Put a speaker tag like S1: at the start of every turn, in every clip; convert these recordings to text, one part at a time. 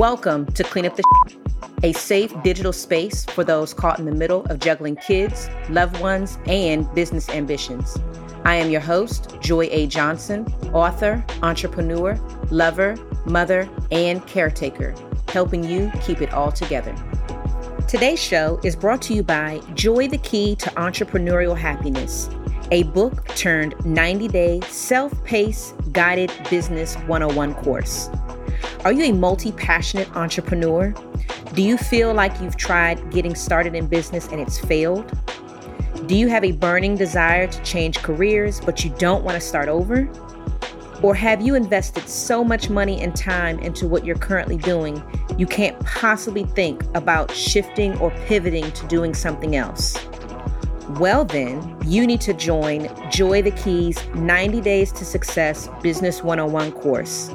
S1: Welcome to Clean Up the a safe digital space for those caught in the middle of juggling kids, loved ones, and business ambitions. I am your host, Joy A. Johnson, author, entrepreneur, lover, mother, and caretaker, helping you keep it all together. Today's show is brought to you by Joy the Key to Entrepreneurial Happiness, a book turned 90 day self paced guided business 101 course. Are you a multi passionate entrepreneur? Do you feel like you've tried getting started in business and it's failed? Do you have a burning desire to change careers, but you don't want to start over? Or have you invested so much money and time into what you're currently doing, you can't possibly think about shifting or pivoting to doing something else? Well, then, you need to join Joy the Keys 90 Days to Success Business 101 course.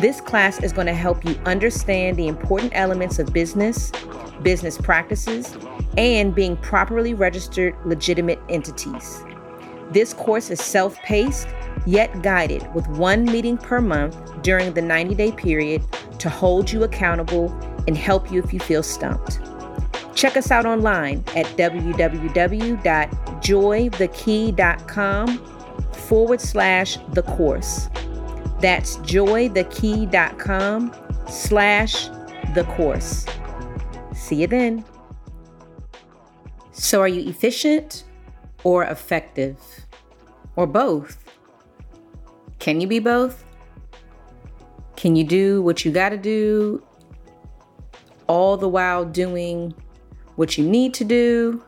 S1: This class is going to help you understand the important elements of business, business practices, and being properly registered legitimate entities. This course is self paced yet guided with one meeting per month during the 90 day period to hold you accountable and help you if you feel stumped. Check us out online at www.joythekey.com forward slash the course. That's joythekey.com slash the course. See you then. So, are you efficient or effective? Or both? Can you be both? Can you do what you got to do all the while doing what you need to do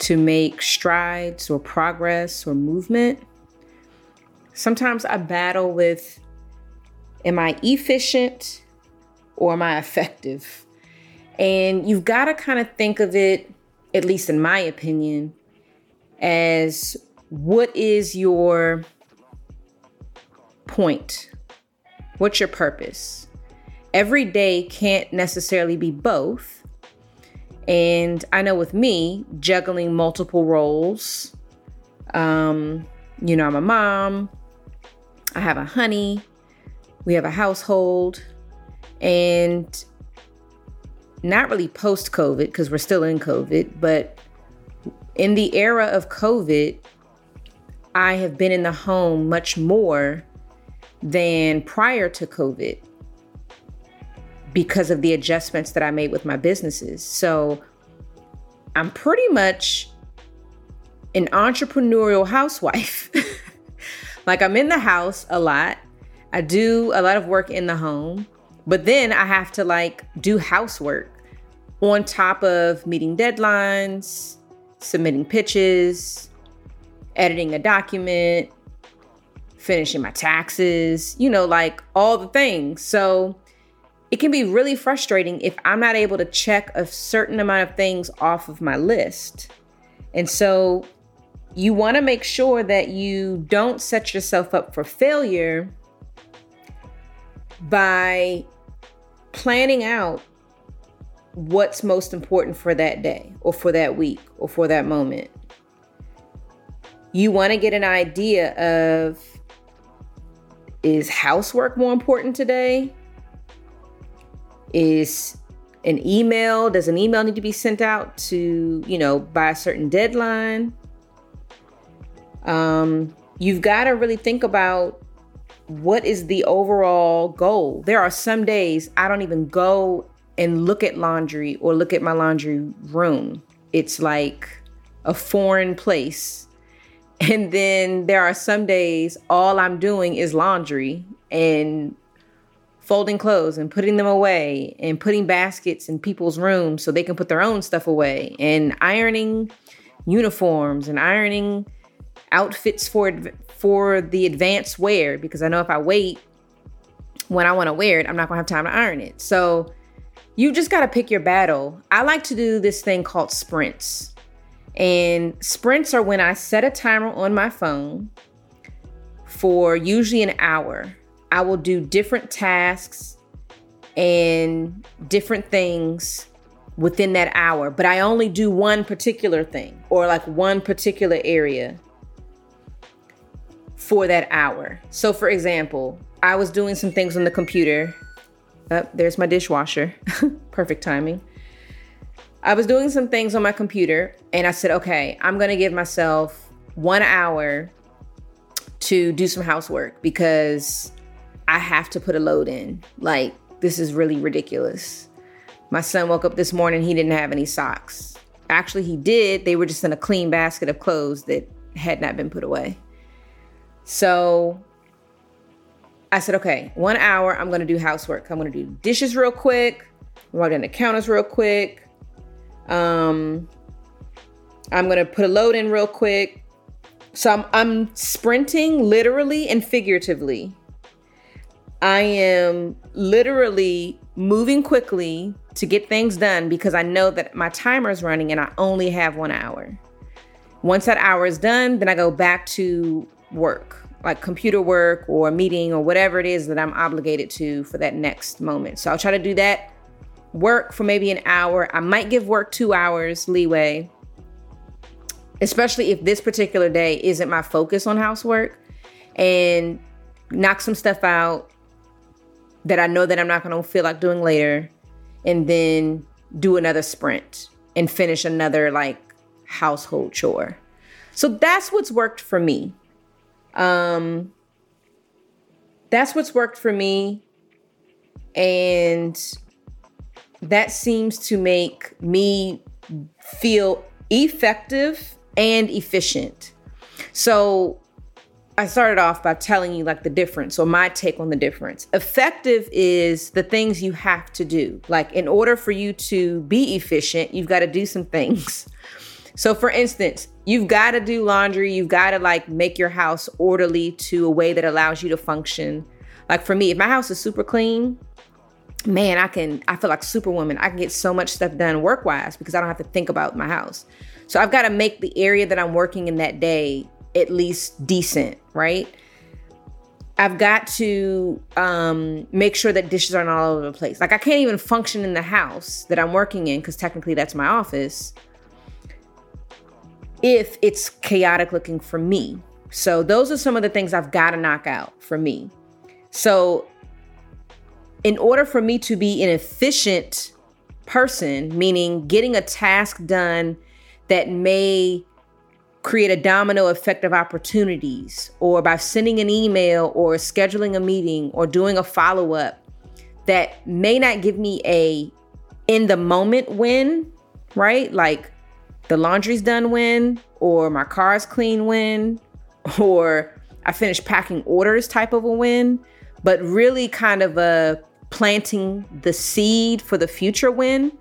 S1: to make strides or progress or movement? Sometimes I battle with am I efficient or am I effective? And you've got to kind of think of it, at least in my opinion, as what is your point? What's your purpose? Every day can't necessarily be both. And I know with me, juggling multiple roles, um, you know, I'm a mom, I have a honey, we have a household, and not really post COVID because we're still in COVID, but in the era of COVID, I have been in the home much more than prior to COVID because of the adjustments that I made with my businesses. So I'm pretty much an entrepreneurial housewife. Like I'm in the house a lot. I do a lot of work in the home, but then I have to like do housework on top of meeting deadlines, submitting pitches, editing a document, finishing my taxes, you know, like all the things. So it can be really frustrating if I'm not able to check a certain amount of things off of my list. And so you want to make sure that you don't set yourself up for failure by planning out what's most important for that day or for that week or for that moment. You want to get an idea of is housework more important today? Is an email, does an email need to be sent out to, you know, by a certain deadline? Um, you've got to really think about what is the overall goal. There are some days I don't even go and look at laundry or look at my laundry room. It's like a foreign place. And then there are some days all I'm doing is laundry and folding clothes and putting them away and putting baskets in people's rooms so they can put their own stuff away and ironing uniforms and ironing outfits for for the advanced wear because I know if I wait when I want to wear it, I'm not going to have time to iron it. So you just got to pick your battle. I like to do this thing called sprints. And sprints are when I set a timer on my phone for usually an hour. I will do different tasks and different things within that hour, but I only do one particular thing or like one particular area for that hour. So, for example, I was doing some things on the computer oh, there's my dishwasher. Perfect timing. I was doing some things on my computer and I said, okay, I'm going to give myself one hour to do some housework because I have to put a load in. Like, this is really ridiculous. My son woke up this morning, he didn't have any socks. Actually, he did. They were just in a clean basket of clothes that had not been put away. So I said, okay, one hour, I'm gonna do housework. I'm gonna do dishes real quick, walk down the counters real quick. Um, I'm gonna put a load in real quick. So I'm, I'm sprinting literally and figuratively. I am literally moving quickly to get things done because I know that my timer is running and I only have one hour. Once that hour is done, then I go back to work, like computer work or meeting or whatever it is that I'm obligated to for that next moment. So I'll try to do that work for maybe an hour. I might give work two hours leeway, especially if this particular day isn't my focus on housework and knock some stuff out that I know that I'm not going to feel like doing later and then do another sprint and finish another like household chore. So that's what's worked for me. Um that's what's worked for me and that seems to make me feel effective and efficient. So I started off by telling you like the difference or my take on the difference. Effective is the things you have to do. Like in order for you to be efficient, you've got to do some things. So for instance, you've got to do laundry, you've got to like make your house orderly to a way that allows you to function. Like for me, if my house is super clean, man, I can I feel like superwoman. I can get so much stuff done work-wise because I don't have to think about my house. So I've got to make the area that I'm working in that day at least decent, right? I've got to um, make sure that dishes aren't all over the place. Like I can't even function in the house that I'm working in because technically that's my office. If it's chaotic looking for me. So those are some of the things I've got to knock out for me. So in order for me to be an efficient person, meaning getting a task done that may create a domino effect of opportunities, or by sending an email or scheduling a meeting or doing a follow up that may not give me a in the moment win, right? Like the laundry's done win, or my car's clean win, or I finished packing orders type of a win, but really kind of a planting the seed for the future win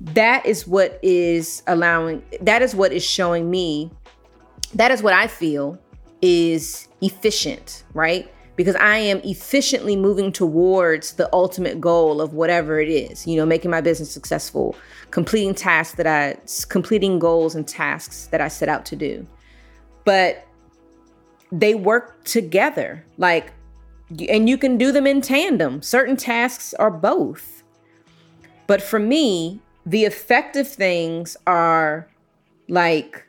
S1: that is what is allowing that is what is showing me that is what i feel is efficient right because i am efficiently moving towards the ultimate goal of whatever it is you know making my business successful completing tasks that i completing goals and tasks that i set out to do. But they work together like and you can do them in tandem. Certain tasks are both. But for me the effective things are like,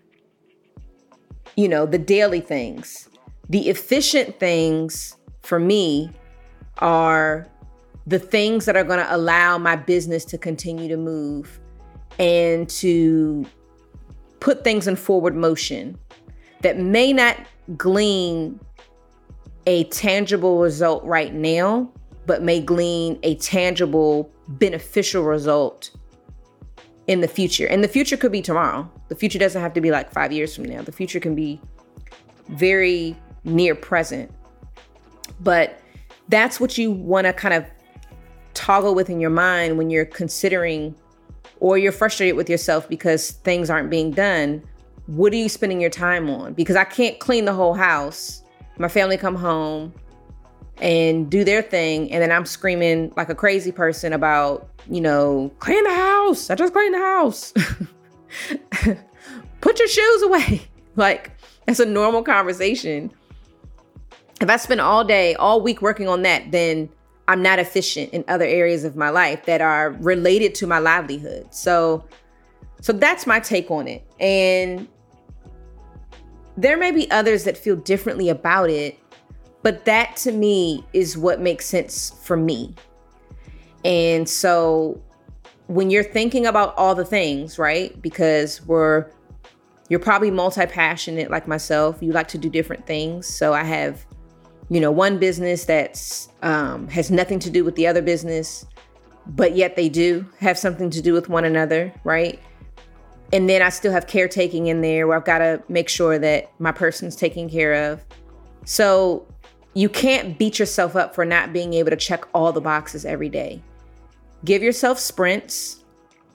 S1: you know, the daily things. The efficient things for me are the things that are going to allow my business to continue to move and to put things in forward motion that may not glean a tangible result right now, but may glean a tangible, beneficial result in the future. And the future could be tomorrow. The future doesn't have to be like five years from now. The future can be very near present. But that's what you want to kind of toggle with in your mind when you're considering or you're frustrated with yourself because things aren't being done. What are you spending your time on? Because I can't clean the whole house. My family come home and do their thing and then I'm screaming like a crazy person about, you know, clean the house. I just cleaned the house. Put your shoes away. Like that's a normal conversation. If I spend all day, all week working on that, then I'm not efficient in other areas of my life that are related to my livelihood. So so that's my take on it. And there may be others that feel differently about it, but that to me is what makes sense for me. And so when you're thinking about all the things, right? Because we're you're probably multi-passionate like myself. You like to do different things. So I have, you know, one business that's um, has nothing to do with the other business, but yet they do have something to do with one another, right? And then I still have caretaking in there where I've got to make sure that my person's taken care of. So you can't beat yourself up for not being able to check all the boxes every day. Give yourself sprints.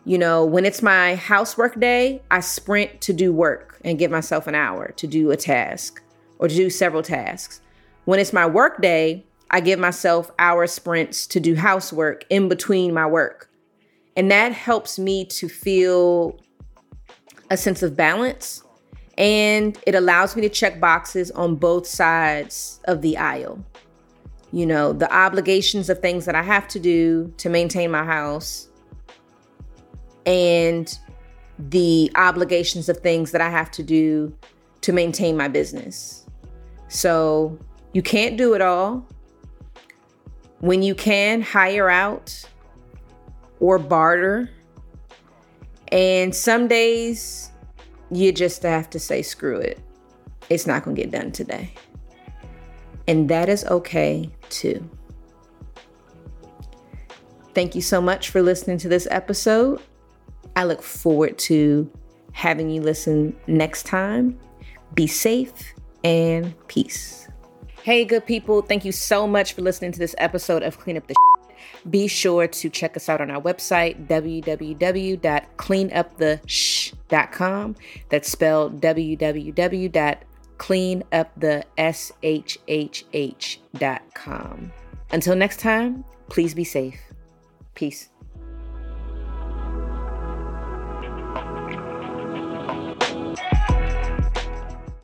S1: You know, when it's my housework day, I sprint to do work and give myself an hour to do a task or to do several tasks. When it's my work day, I give myself hour sprints to do housework in between my work. And that helps me to feel a sense of balance and it allows me to check boxes on both sides of the aisle. You know, the obligations of things that I have to do to maintain my house and the obligations of things that I have to do to maintain my business. So you can't do it all. When you can, hire out or barter. And some days you just have to say, screw it. It's not going to get done today. And that is okay too. Thank you so much for listening to this episode. I look forward to having you listen next time. Be safe and peace. Hey, good people. Thank you so much for listening to this episode of Clean Up the Be sure to check us out on our website, www.cleanuptheshh.com. That's spelled www.cleanuptheshhh.com. Until next time, please be safe. Peace.